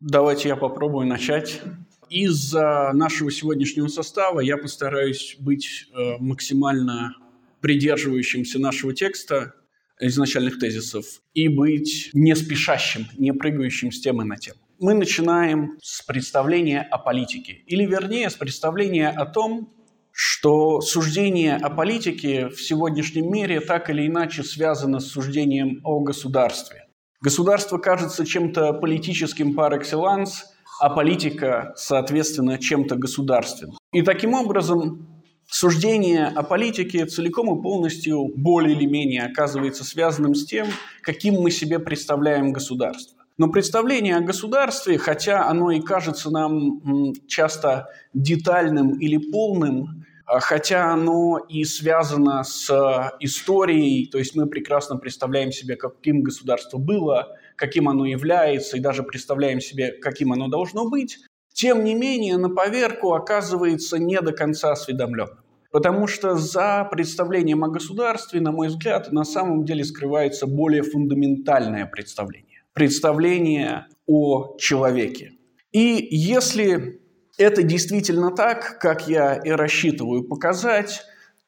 Давайте я попробую начать. Из-за нашего сегодняшнего состава я постараюсь быть э, максимально придерживающимся нашего текста, изначальных тезисов, и быть не спешащим, не прыгающим с темы на тему. Мы начинаем с представления о политике, или вернее с представления о том, что суждение о политике в сегодняшнем мире так или иначе связано с суждением о государстве. Государство кажется чем-то политическим par excellence, а политика, соответственно, чем-то государственным. И таким образом суждение о политике целиком и полностью более или менее оказывается связанным с тем, каким мы себе представляем государство. Но представление о государстве, хотя оно и кажется нам часто детальным или полным, хотя оно и связано с э, историей, то есть мы прекрасно представляем себе, каким государство было, каким оно является, и даже представляем себе, каким оно должно быть, тем не менее на поверку оказывается не до конца осведомленным. Потому что за представлением о государстве, на мой взгляд, на самом деле скрывается более фундаментальное представление. Представление о человеке. И если это действительно так, как я и рассчитываю показать,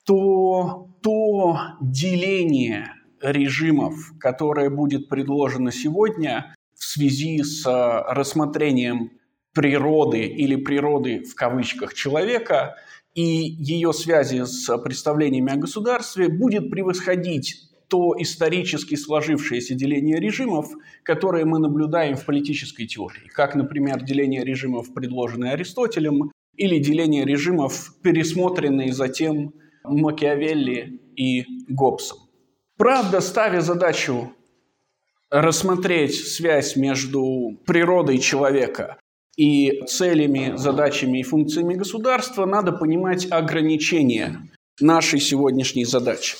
то то деление режимов, которое будет предложено сегодня в связи с рассмотрением природы или природы в кавычках человека и ее связи с представлениями о государстве будет превосходить то исторически сложившееся деление режимов, которое мы наблюдаем в политической теории, как, например, деление режимов, предложенное Аристотелем, или деление режимов, пересмотренные затем Макиавелли и Гоббсом. Правда, ставя задачу рассмотреть связь между природой человека и целями, задачами и функциями государства, надо понимать ограничения нашей сегодняшней задачи.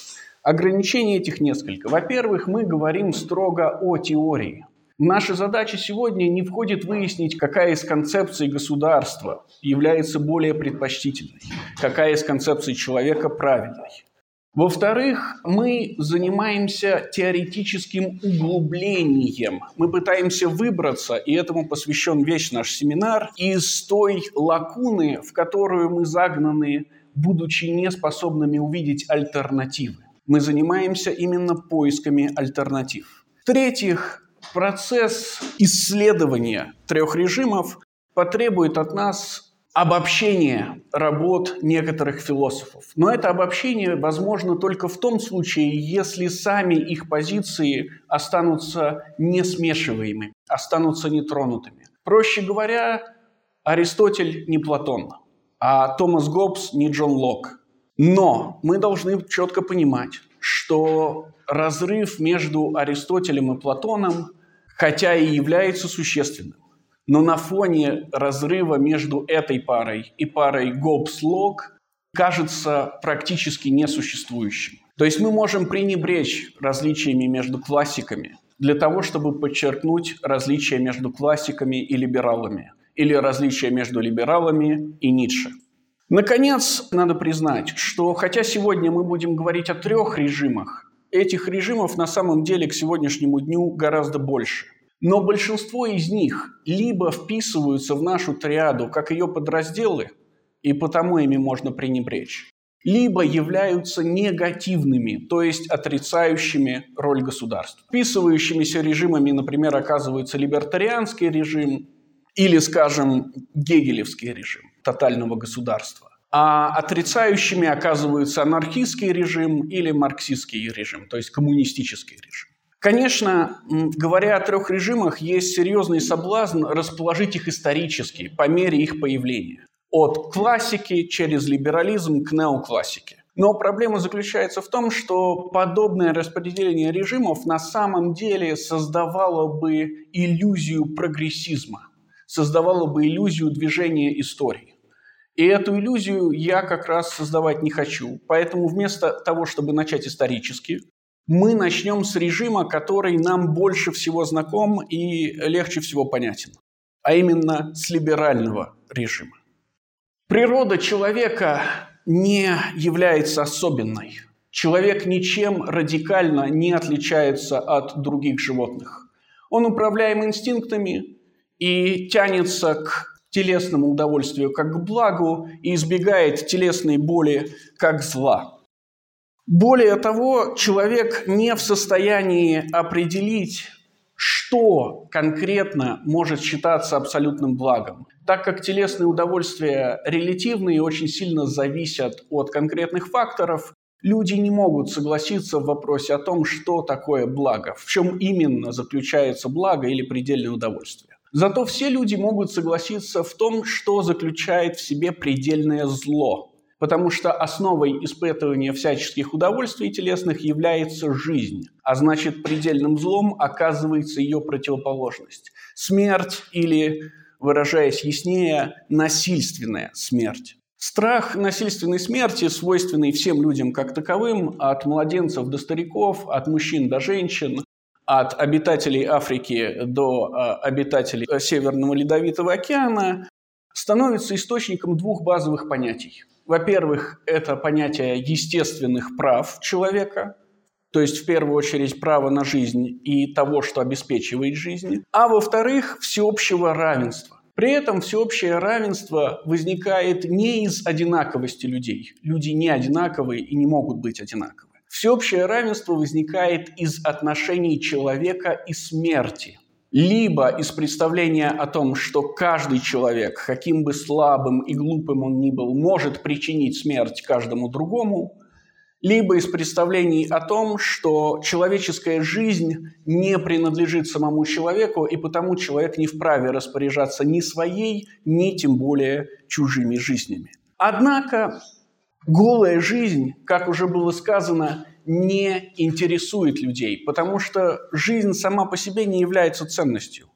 Ограничений этих несколько. Во-первых, мы говорим строго о теории. Наша задача сегодня не входит выяснить, какая из концепций государства является более предпочтительной, какая из концепций человека правильной. Во-вторых, мы занимаемся теоретическим углублением. Мы пытаемся выбраться, и этому посвящен весь наш семинар, из той лакуны, в которую мы загнаны, будучи неспособными увидеть альтернативы мы занимаемся именно поисками альтернатив. В-третьих, процесс исследования трех режимов потребует от нас обобщения работ некоторых философов. Но это обобщение возможно только в том случае, если сами их позиции останутся несмешиваемыми, останутся нетронутыми. Проще говоря, Аристотель не Платон, а Томас Гоббс не Джон Лок. Но мы должны четко понимать, что разрыв между Аристотелем и Платоном, хотя и является существенным, но на фоне разрыва между этой парой и парой Гоббс-Лок кажется практически несуществующим. То есть мы можем пренебречь различиями между классиками для того, чтобы подчеркнуть различия между классиками и либералами, или различия между либералами и Ницше. Наконец, надо признать, что хотя сегодня мы будем говорить о трех режимах, этих режимов на самом деле к сегодняшнему дню гораздо больше. Но большинство из них либо вписываются в нашу триаду как ее подразделы, и потому ими можно пренебречь, либо являются негативными, то есть отрицающими роль государства. Вписывающимися режимами, например, оказывается либертарианский режим или, скажем, гегелевский режим тотального государства. А отрицающими оказываются анархистский режим или марксистский режим, то есть коммунистический режим. Конечно, говоря о трех режимах, есть серьезный соблазн расположить их исторически, по мере их появления. От классики через либерализм к неоклассике. Но проблема заключается в том, что подобное распределение режимов на самом деле создавало бы иллюзию прогрессизма, создавало бы иллюзию движения истории. И эту иллюзию я как раз создавать не хочу. Поэтому вместо того, чтобы начать исторически, мы начнем с режима, который нам больше всего знаком и легче всего понятен, а именно с либерального режима. Природа человека не является особенной. Человек ничем радикально не отличается от других животных. Он управляем инстинктами, и тянется к телесному удовольствию как к благу и избегает телесной боли как зла. Более того, человек не в состоянии определить, что конкретно может считаться абсолютным благом. Так как телесные удовольствия релятивны и очень сильно зависят от конкретных факторов, люди не могут согласиться в вопросе о том, что такое благо, в чем именно заключается благо или предельное удовольствие. Зато все люди могут согласиться в том, что заключает в себе предельное зло, потому что основой испытывания всяческих удовольствий телесных является жизнь, а значит предельным злом оказывается ее противоположность – смерть или, выражаясь яснее, насильственная смерть. Страх насильственной смерти, свойственный всем людям как таковым, от младенцев до стариков, от мужчин до женщин, от обитателей Африки до а, обитателей Северного Ледовитого океана, становится источником двух базовых понятий. Во-первых, это понятие естественных прав человека, то есть в первую очередь право на жизнь и того, что обеспечивает жизнь, а во-вторых, всеобщего равенства. При этом всеобщее равенство возникает не из одинаковости людей. Люди не одинаковые и не могут быть одинаковы. Всеобщее равенство возникает из отношений человека и смерти. Либо из представления о том, что каждый человек, каким бы слабым и глупым он ни был, может причинить смерть каждому другому, либо из представлений о том, что человеческая жизнь не принадлежит самому человеку, и потому человек не вправе распоряжаться ни своей, ни тем более чужими жизнями. Однако голая жизнь, как уже было сказано, не интересует людей, потому что жизнь сама по себе не является ценностью.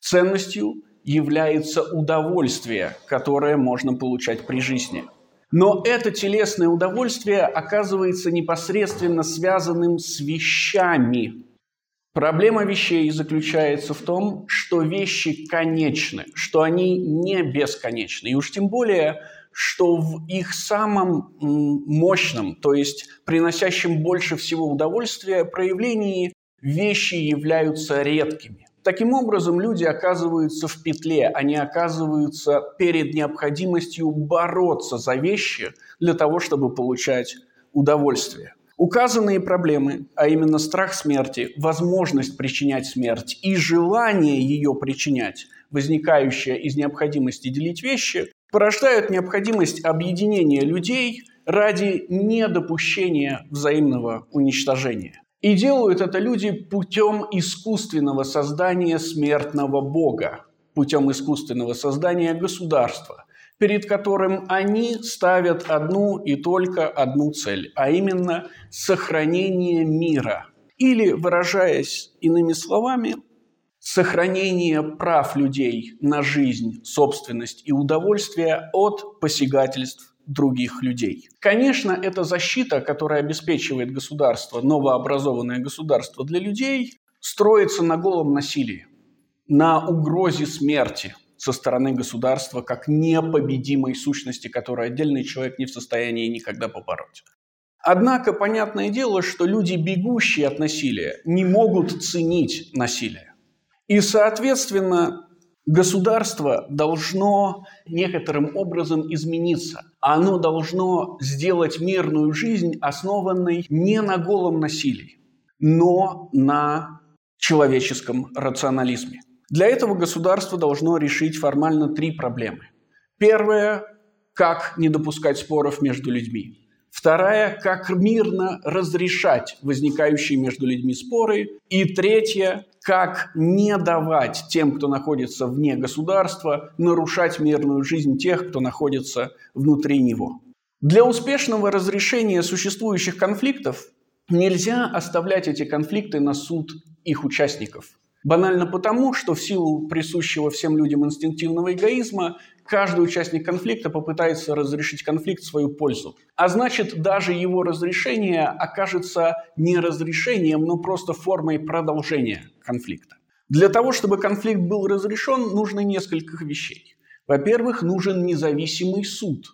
Ценностью является удовольствие, которое можно получать при жизни. Но это телесное удовольствие оказывается непосредственно связанным с вещами. Проблема вещей заключается в том, что вещи конечны, что они не бесконечны. И уж тем более – что в их самом мощном, то есть приносящем больше всего удовольствия проявлении вещи являются редкими. Таким образом, люди оказываются в петле, они оказываются перед необходимостью бороться за вещи для того, чтобы получать удовольствие. Указанные проблемы, а именно страх смерти, возможность причинять смерть и желание ее причинять, возникающее из необходимости делить вещи, порождают необходимость объединения людей ради недопущения взаимного уничтожения. И делают это люди путем искусственного создания смертного бога, путем искусственного создания государства, перед которым они ставят одну и только одну цель, а именно сохранение мира. Или, выражаясь иными словами, сохранение прав людей на жизнь, собственность и удовольствие от посягательств других людей. Конечно, эта защита, которая обеспечивает государство, новообразованное государство для людей, строится на голом насилии, на угрозе смерти со стороны государства как непобедимой сущности, которую отдельный человек не в состоянии никогда побороть. Однако понятное дело, что люди, бегущие от насилия, не могут ценить насилие. И, соответственно, государство должно некоторым образом измениться. Оно должно сделать мирную жизнь, основанной не на голом насилии, но на человеческом рационализме. Для этого государство должно решить формально три проблемы. Первая – как не допускать споров между людьми. Вторая – как мирно разрешать возникающие между людьми споры. И третья – как не давать тем, кто находится вне государства, нарушать мирную жизнь тех, кто находится внутри него. Для успешного разрешения существующих конфликтов нельзя оставлять эти конфликты на суд их участников. Банально потому, что в силу присущего всем людям инстинктивного эгоизма каждый участник конфликта попытается разрешить конфликт в свою пользу. А значит, даже его разрешение окажется не разрешением, но просто формой продолжения конфликта. Для того, чтобы конфликт был разрешен, нужно несколько вещей. Во-первых, нужен независимый суд,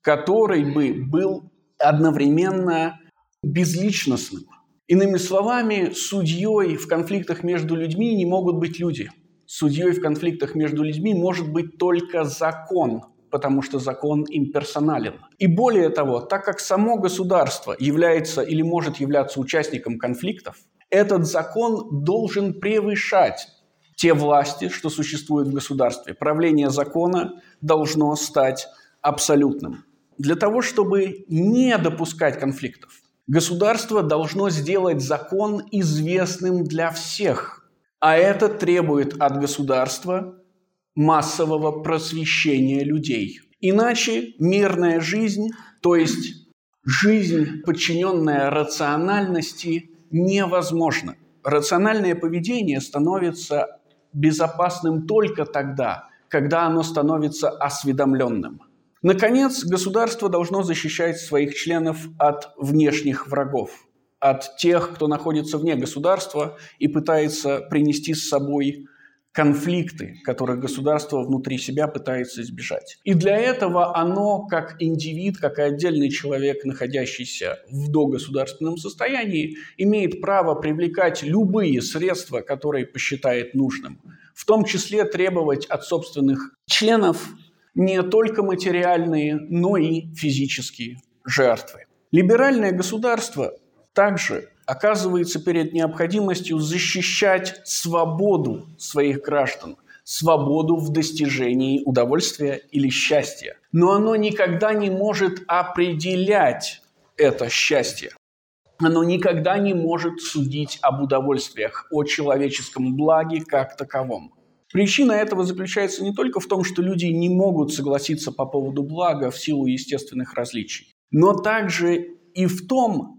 который бы был одновременно безличностным. Иными словами, судьей в конфликтах между людьми не могут быть люди – судьей в конфликтах между людьми может быть только закон, потому что закон имперсонален. И более того, так как само государство является или может являться участником конфликтов, этот закон должен превышать те власти, что существуют в государстве. Правление закона должно стать абсолютным. Для того, чтобы не допускать конфликтов, государство должно сделать закон известным для всех. А это требует от государства массового просвещения людей. Иначе мирная жизнь, то есть жизнь, подчиненная рациональности, невозможна. Рациональное поведение становится безопасным только тогда, когда оно становится осведомленным. Наконец, государство должно защищать своих членов от внешних врагов, от тех, кто находится вне государства и пытается принести с собой конфликты, которых государство внутри себя пытается избежать. И для этого оно, как индивид, как и отдельный человек, находящийся в догосударственном состоянии, имеет право привлекать любые средства, которые посчитает нужным, в том числе требовать от собственных членов не только материальные, но и физические жертвы. Либеральное государство также оказывается перед необходимостью защищать свободу своих граждан, свободу в достижении удовольствия или счастья. Но оно никогда не может определять это счастье. Оно никогда не может судить об удовольствиях, о человеческом благе как таковом. Причина этого заключается не только в том, что люди не могут согласиться по поводу блага в силу естественных различий, но также и в том,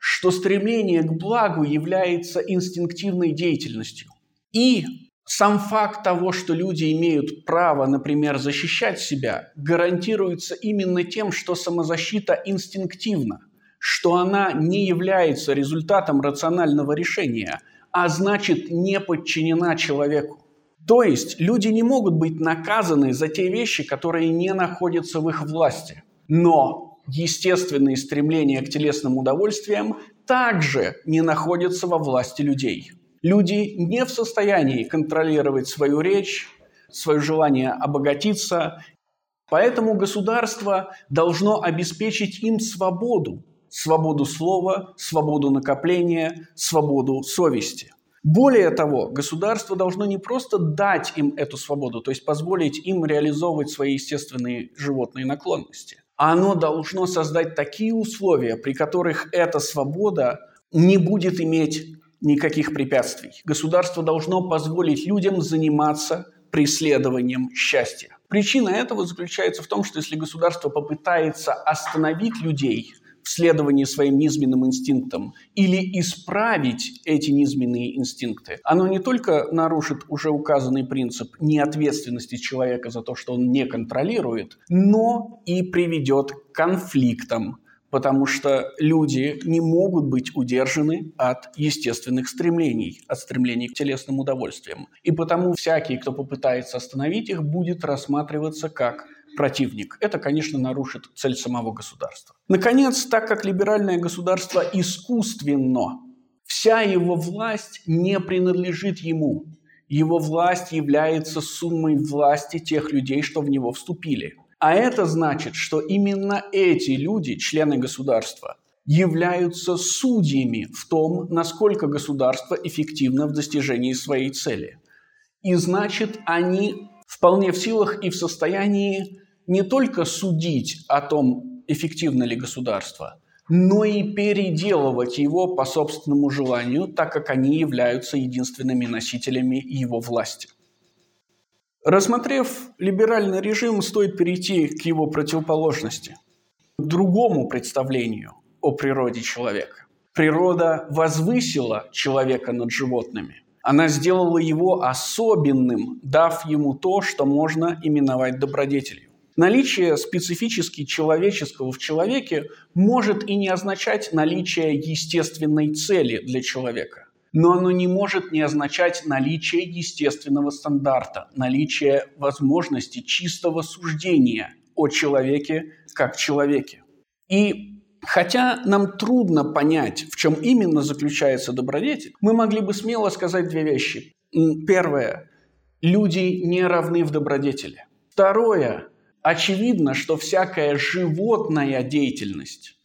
что стремление к благу является инстинктивной деятельностью. И сам факт того, что люди имеют право, например, защищать себя, гарантируется именно тем, что самозащита инстинктивна, что она не является результатом рационального решения, а значит не подчинена человеку. То есть люди не могут быть наказаны за те вещи, которые не находятся в их власти. Но естественные стремления к телесным удовольствиям также не находятся во власти людей. Люди не в состоянии контролировать свою речь, свое желание обогатиться, поэтому государство должно обеспечить им свободу, свободу слова, свободу накопления, свободу совести. Более того, государство должно не просто дать им эту свободу, то есть позволить им реализовывать свои естественные животные наклонности, оно должно создать такие условия, при которых эта свобода не будет иметь никаких препятствий. Государство должно позволить людям заниматься преследованием счастья. Причина этого заключается в том, что если государство попытается остановить людей в следовании своим низменным инстинктам или исправить эти низменные инстинкты, оно не только нарушит уже указанный принцип неответственности человека за то, что он не контролирует, но и приведет к конфликтам, потому что люди не могут быть удержаны от естественных стремлений, от стремлений к телесным удовольствиям. И потому всякий, кто попытается остановить их, будет рассматриваться как противник. Это, конечно, нарушит цель самого государства. Наконец, так как либеральное государство искусственно, вся его власть не принадлежит ему. Его власть является суммой власти тех людей, что в него вступили. А это значит, что именно эти люди, члены государства, являются судьями в том, насколько государство эффективно в достижении своей цели. И значит, они вполне в силах и в состоянии не только судить о том, эффективно ли государство, но и переделывать его по собственному желанию, так как они являются единственными носителями его власти. Рассмотрев либеральный режим, стоит перейти к его противоположности, к другому представлению о природе человека. Природа возвысила человека над животными – она сделала его особенным, дав ему то, что можно именовать добродетелью. Наличие специфически человеческого в человеке может и не означать наличие естественной цели для человека. Но оно не может не означать наличие естественного стандарта, наличие возможности чистого суждения о человеке как человеке. И Хотя нам трудно понять, в чем именно заключается добродетель, мы могли бы смело сказать две вещи. Первое. люди не равны в добродетели. Второе. Очевидно, что всякая животная деятельность,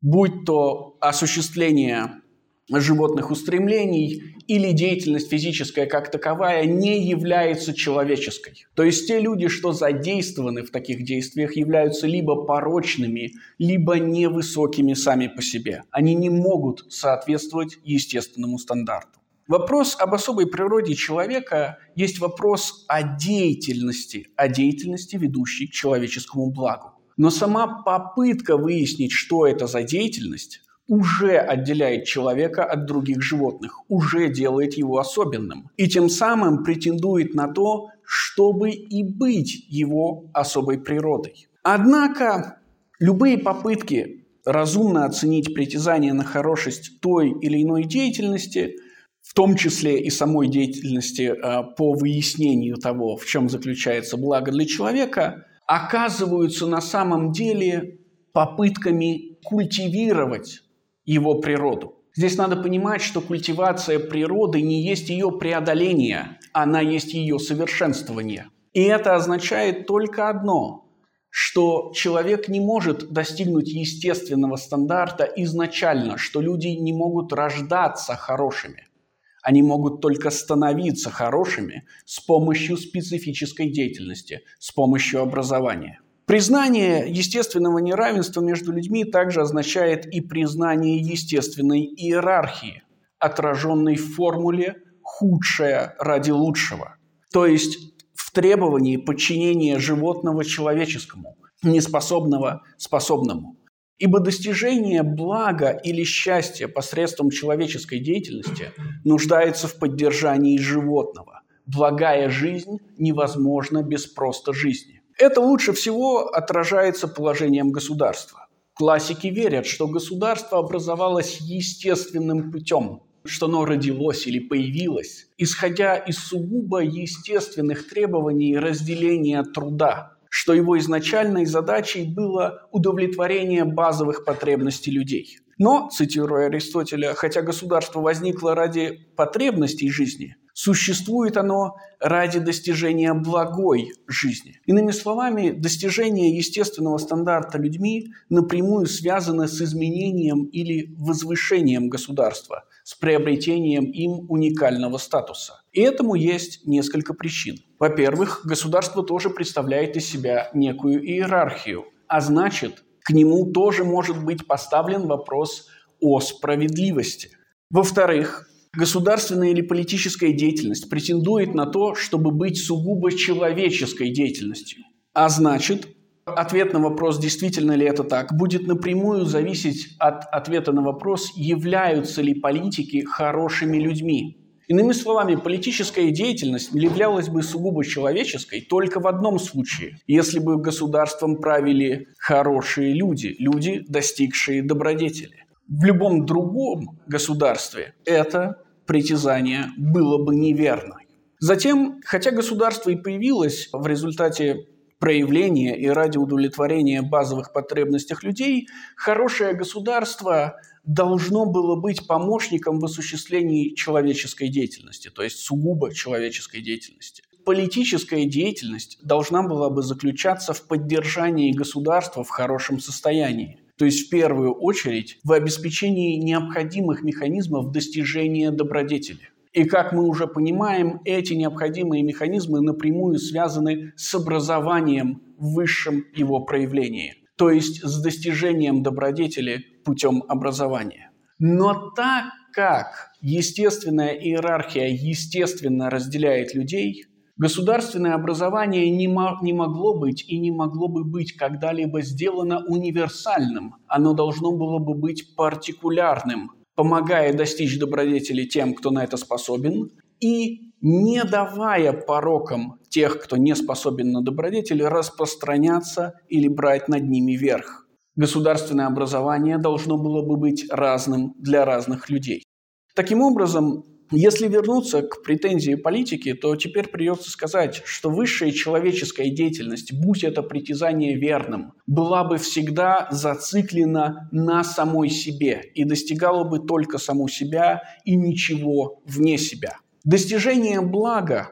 будь то осуществление животных устремлений или деятельность физическая как таковая не является человеческой. То есть те люди, что задействованы в таких действиях, являются либо порочными, либо невысокими сами по себе. Они не могут соответствовать естественному стандарту. Вопрос об особой природе человека есть вопрос о деятельности, о деятельности, ведущей к человеческому благу. Но сама попытка выяснить, что это за деятельность, уже отделяет человека от других животных, уже делает его особенным. И тем самым претендует на то, чтобы и быть его особой природой. Однако любые попытки разумно оценить притязание на хорошесть той или иной деятельности, в том числе и самой деятельности э, по выяснению того, в чем заключается благо для человека, оказываются на самом деле попытками культивировать его природу. Здесь надо понимать, что культивация природы не есть ее преодоление, она есть ее совершенствование. И это означает только одно, что человек не может достигнуть естественного стандарта изначально, что люди не могут рождаться хорошими. Они могут только становиться хорошими с помощью специфической деятельности, с помощью образования. Признание естественного неравенства между людьми также означает и признание естественной иерархии, отраженной в формуле «худшее ради лучшего», то есть в требовании подчинения животного человеческому, неспособного способному. Ибо достижение блага или счастья посредством человеческой деятельности нуждается в поддержании животного. Благая жизнь невозможна без просто жизни. Это лучше всего отражается положением государства. Классики верят, что государство образовалось естественным путем, что оно родилось или появилось, исходя из сугубо естественных требований разделения труда, что его изначальной задачей было удовлетворение базовых потребностей людей. Но, цитируя Аристотеля, хотя государство возникло ради потребностей жизни, Существует оно ради достижения благой жизни. Иными словами, достижение естественного стандарта людьми напрямую связано с изменением или возвышением государства, с приобретением им уникального статуса. И этому есть несколько причин. Во-первых, государство тоже представляет из себя некую иерархию, а значит, к нему тоже может быть поставлен вопрос о справедливости. Во-вторых, Государственная или политическая деятельность претендует на то, чтобы быть сугубо человеческой деятельностью. А значит, ответ на вопрос, действительно ли это так, будет напрямую зависеть от ответа на вопрос, являются ли политики хорошими людьми. Иными словами, политическая деятельность являлась бы сугубо человеческой только в одном случае, если бы государством правили хорошие люди, люди, достигшие добродетели. В любом другом государстве это притязание было бы неверно. Затем, хотя государство и появилось в результате проявления и ради удовлетворения базовых потребностей людей, хорошее государство должно было быть помощником в осуществлении человеческой деятельности, то есть сугубо человеческой деятельности. Политическая деятельность должна была бы заключаться в поддержании государства в хорошем состоянии. То есть в первую очередь в обеспечении необходимых механизмов достижения добродетели. И как мы уже понимаем, эти необходимые механизмы напрямую связаны с образованием в высшем его проявлении, то есть с достижением добродетели путем образования. Но так как естественная иерархия естественно разделяет людей, Государственное образование не, мо- не могло быть и не могло бы быть когда-либо сделано универсальным. Оно должно было бы быть партикулярным, помогая достичь добродетели тем, кто на это способен, и не давая порокам тех, кто не способен на добродетели, распространяться или брать над ними верх. Государственное образование должно было бы быть разным для разных людей. Таким образом, если вернуться к претензии политики, то теперь придется сказать, что высшая человеческая деятельность, будь это притязание верным, была бы всегда зациклена на самой себе и достигала бы только саму себя и ничего вне себя. Достижение блага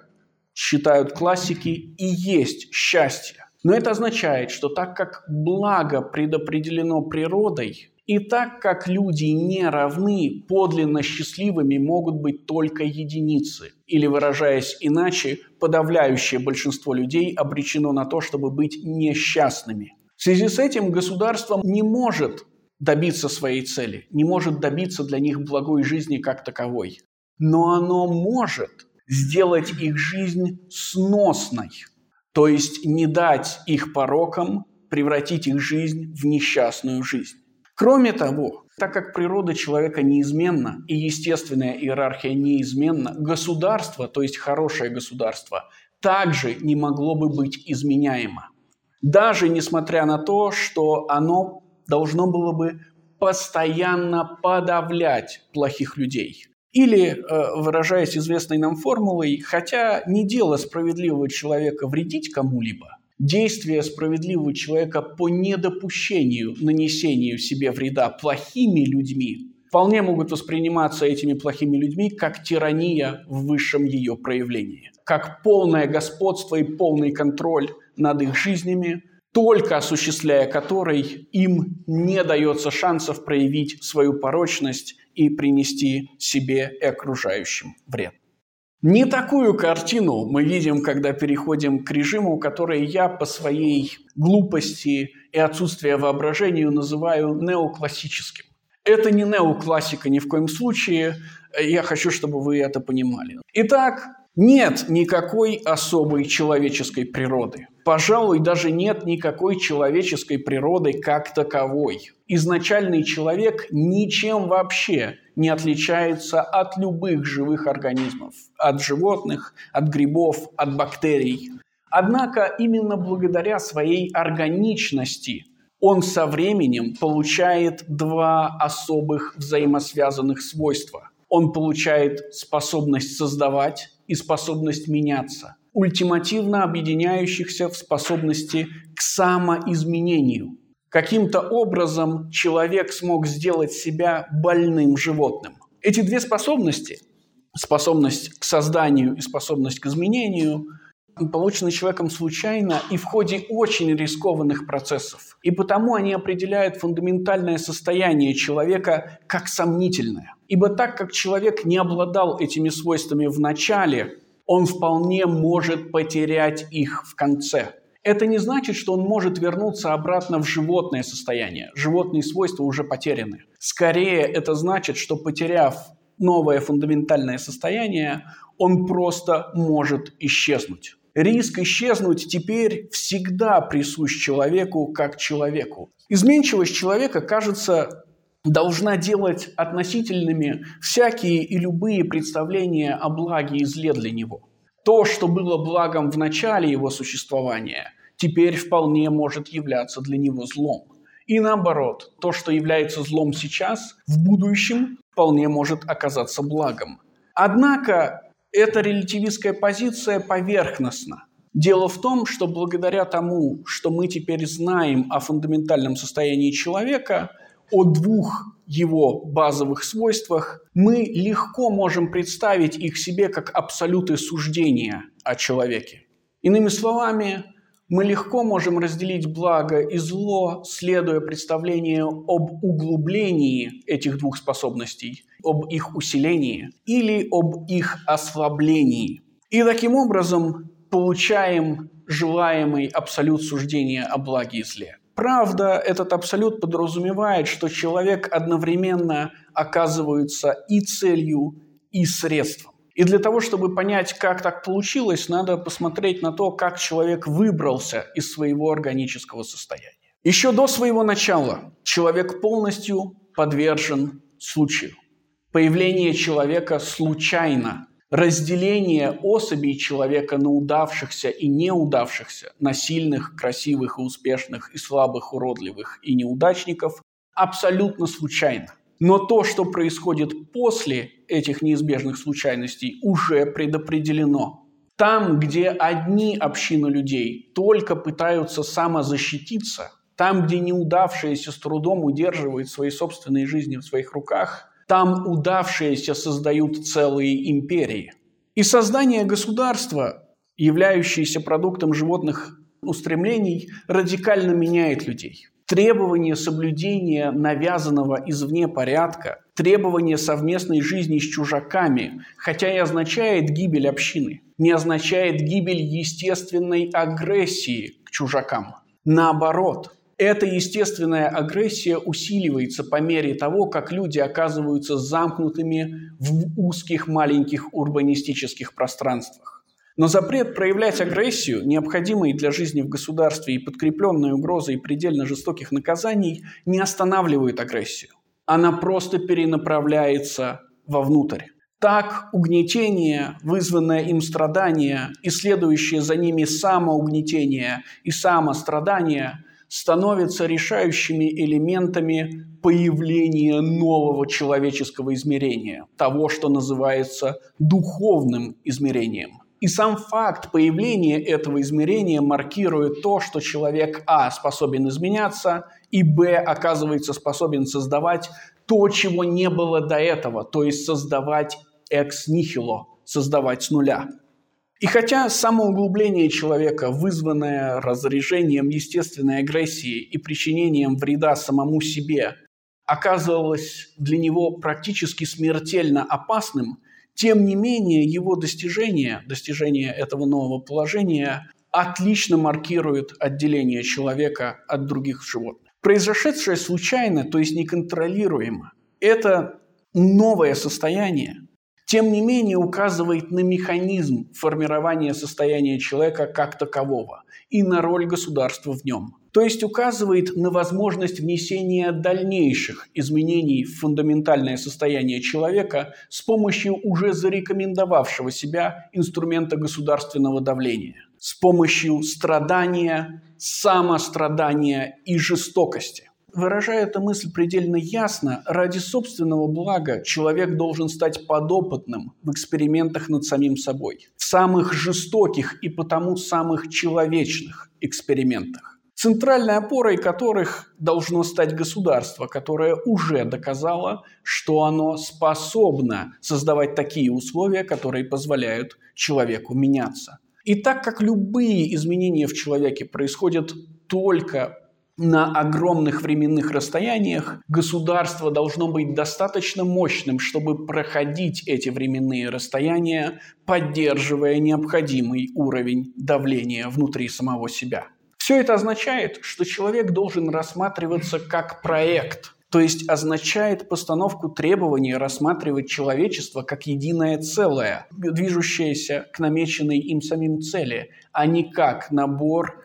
считают классики, и есть счастье. Но это означает, что так как благо предопределено природой, и так как люди не равны, подлинно счастливыми могут быть только единицы. Или, выражаясь иначе, подавляющее большинство людей обречено на то, чтобы быть несчастными. В связи с этим государство не может добиться своей цели, не может добиться для них благой жизни как таковой. Но оно может сделать их жизнь сносной, то есть не дать их порокам превратить их жизнь в несчастную жизнь. Кроме того, так как природа человека неизменна и естественная иерархия неизменна, государство, то есть хорошее государство, также не могло бы быть изменяемо. Даже несмотря на то, что оно должно было бы постоянно подавлять плохих людей. Или, э, выражаясь известной нам формулой, хотя не дело справедливого человека вредить кому-либо, действия справедливого человека по недопущению нанесению себе вреда плохими людьми вполне могут восприниматься этими плохими людьми как тирания в высшем ее проявлении, как полное господство и полный контроль над их жизнями, только осуществляя который им не дается шансов проявить свою порочность и принести себе и окружающим вред. Не такую картину мы видим, когда переходим к режиму, который я по своей глупости и отсутствию воображения называю неоклассическим. Это не неоклассика ни в коем случае, я хочу, чтобы вы это понимали. Итак, нет никакой особой человеческой природы. Пожалуй, даже нет никакой человеческой природы как таковой. Изначальный человек ничем вообще не отличается от любых живых организмов, от животных, от грибов, от бактерий. Однако именно благодаря своей органичности он со временем получает два особых взаимосвязанных свойства. Он получает способность создавать и способность меняться, ультимативно объединяющихся в способности к самоизменению – каким-то образом человек смог сделать себя больным животным. Эти две способности, способность к созданию и способность к изменению, получены человеком случайно и в ходе очень рискованных процессов. И потому они определяют фундаментальное состояние человека как сомнительное. Ибо так как человек не обладал этими свойствами в начале, он вполне может потерять их в конце – это не значит, что он может вернуться обратно в животное состояние. Животные свойства уже потеряны. Скорее, это значит, что потеряв новое фундаментальное состояние, он просто может исчезнуть. Риск исчезнуть теперь всегда присущ человеку как человеку. Изменчивость человека, кажется, должна делать относительными всякие и любые представления о благе и зле для него – то, что было благом в начале его существования, теперь вполне может являться для него злом. И наоборот, то, что является злом сейчас, в будущем вполне может оказаться благом. Однако эта релятивистская позиция поверхностна. Дело в том, что благодаря тому, что мы теперь знаем о фундаментальном состоянии человека, о двух его базовых свойствах, мы легко можем представить их себе как абсолюты суждения о человеке. Иными словами, мы легко можем разделить благо и зло, следуя представлению об углублении этих двух способностей, об их усилении или об их ослаблении. И таким образом получаем желаемый абсолют суждения о благе и зле. Правда, этот абсолют подразумевает, что человек одновременно оказывается и целью, и средством. И для того, чтобы понять, как так получилось, надо посмотреть на то, как человек выбрался из своего органического состояния. Еще до своего начала человек полностью подвержен случаю. Появление человека случайно разделение особей человека на удавшихся и неудавшихся, на сильных, красивых и успешных, и слабых, уродливых и неудачников абсолютно случайно. Но то, что происходит после этих неизбежных случайностей, уже предопределено. Там, где одни общины людей только пытаются самозащититься, там, где неудавшиеся с трудом удерживают свои собственные жизни в своих руках, там удавшиеся создают целые империи. И создание государства являющееся продуктом животных устремлений, радикально меняет людей. Требование соблюдения навязанного извне порядка, требование совместной жизни с чужаками, хотя и означает гибель общины, не означает гибель естественной агрессии к чужакам. Наоборот, эта естественная агрессия усиливается по мере того, как люди оказываются замкнутыми в узких маленьких урбанистических пространствах. Но запрет проявлять агрессию, необходимый для жизни в государстве и подкрепленный угрозой предельно жестоких наказаний, не останавливает агрессию. Она просто перенаправляется вовнутрь. Так угнетение, вызванное им страдание и следующее за ними самоугнетение и самострадание становятся решающими элементами появления нового человеческого измерения, того, что называется духовным измерением. И сам факт появления этого измерения маркирует то, что человек А способен изменяться, и Б оказывается способен создавать то, чего не было до этого, то есть создавать экс нихило, создавать с нуля. И хотя самоуглубление человека, вызванное разрежением естественной агрессии и причинением вреда самому себе, оказывалось для него практически смертельно опасным, тем не менее его достижение, достижение этого нового положения отлично маркирует отделение человека от других животных. Произошедшее случайно, то есть неконтролируемо, это новое состояние, тем не менее указывает на механизм формирования состояния человека как такового и на роль государства в нем. То есть указывает на возможность внесения дальнейших изменений в фундаментальное состояние человека с помощью уже зарекомендовавшего себя инструмента государственного давления, с помощью страдания, самострадания и жестокости. Выражая эту мысль предельно ясно, ради собственного блага человек должен стать подопытным в экспериментах над самим собой, в самых жестоких и потому самых человечных экспериментах, центральной опорой которых должно стать государство, которое уже доказало, что оно способно создавать такие условия, которые позволяют человеку меняться. И так как любые изменения в человеке происходят только на огромных временных расстояниях государство должно быть достаточно мощным, чтобы проходить эти временные расстояния, поддерживая необходимый уровень давления внутри самого себя. Все это означает, что человек должен рассматриваться как проект, то есть означает постановку требований рассматривать человечество как единое целое, движущееся к намеченной им самим цели, а не как набор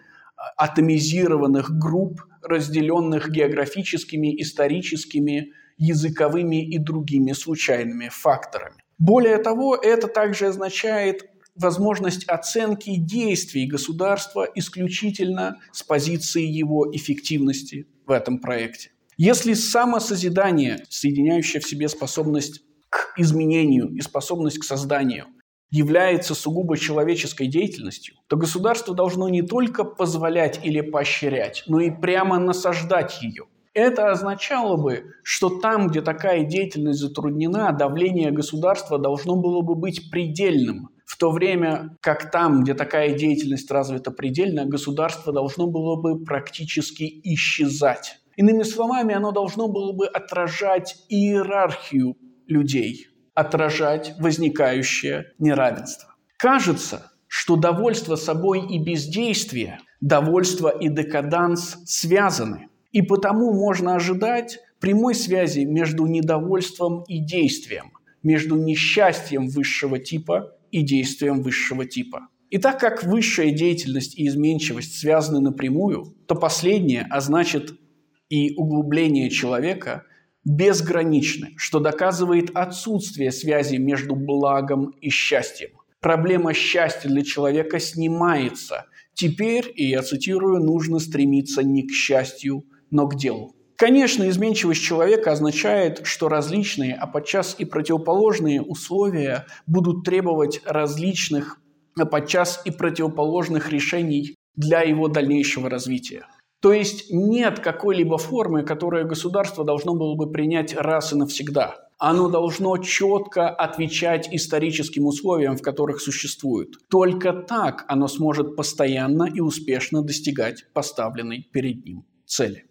атомизированных групп, разделенных географическими, историческими, языковыми и другими случайными факторами. Более того, это также означает возможность оценки действий государства исключительно с позиции его эффективности в этом проекте. Если самосозидание, соединяющее в себе способность к изменению и способность к созданию, является сугубо человеческой деятельностью, то государство должно не только позволять или поощрять, но и прямо насаждать ее. Это означало бы, что там, где такая деятельность затруднена, давление государства должно было бы быть предельным, в то время как там, где такая деятельность развита предельно, государство должно было бы практически исчезать. Иными словами, оно должно было бы отражать иерархию людей – отражать возникающее неравенство. Кажется, что довольство собой и бездействие, довольство и декаданс связаны, и потому можно ожидать прямой связи между недовольством и действием, между несчастьем высшего типа и действием высшего типа. И так как высшая деятельность и изменчивость связаны напрямую, то последнее, а значит и углубление человека – безграничны, что доказывает отсутствие связи между благом и счастьем. Проблема счастья для человека снимается. Теперь, и я цитирую, нужно стремиться не к счастью, но к делу. Конечно, изменчивость человека означает, что различные, а подчас и противоположные условия будут требовать различных, а подчас и противоположных решений для его дальнейшего развития. То есть нет какой-либо формы, которую государство должно было бы принять раз и навсегда. Оно должно четко отвечать историческим условиям, в которых существует. Только так оно сможет постоянно и успешно достигать поставленной перед ним цели.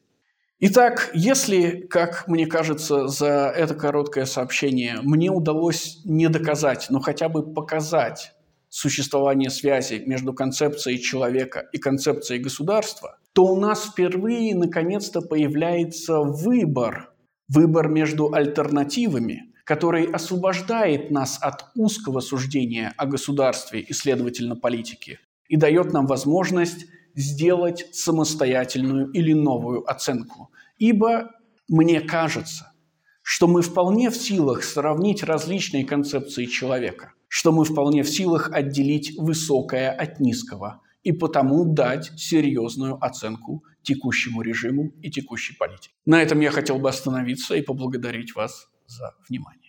Итак, если, как мне кажется, за это короткое сообщение мне удалось не доказать, но хотя бы показать существование связи между концепцией человека и концепцией государства, то у нас впервые наконец-то появляется выбор, выбор между альтернативами, который освобождает нас от узкого суждения о государстве и, следовательно, политике, и дает нам возможность сделать самостоятельную или новую оценку. Ибо мне кажется, что мы вполне в силах сравнить различные концепции человека, что мы вполне в силах отделить высокое от низкого и потому дать серьезную оценку текущему режиму и текущей политике. На этом я хотел бы остановиться и поблагодарить вас за внимание.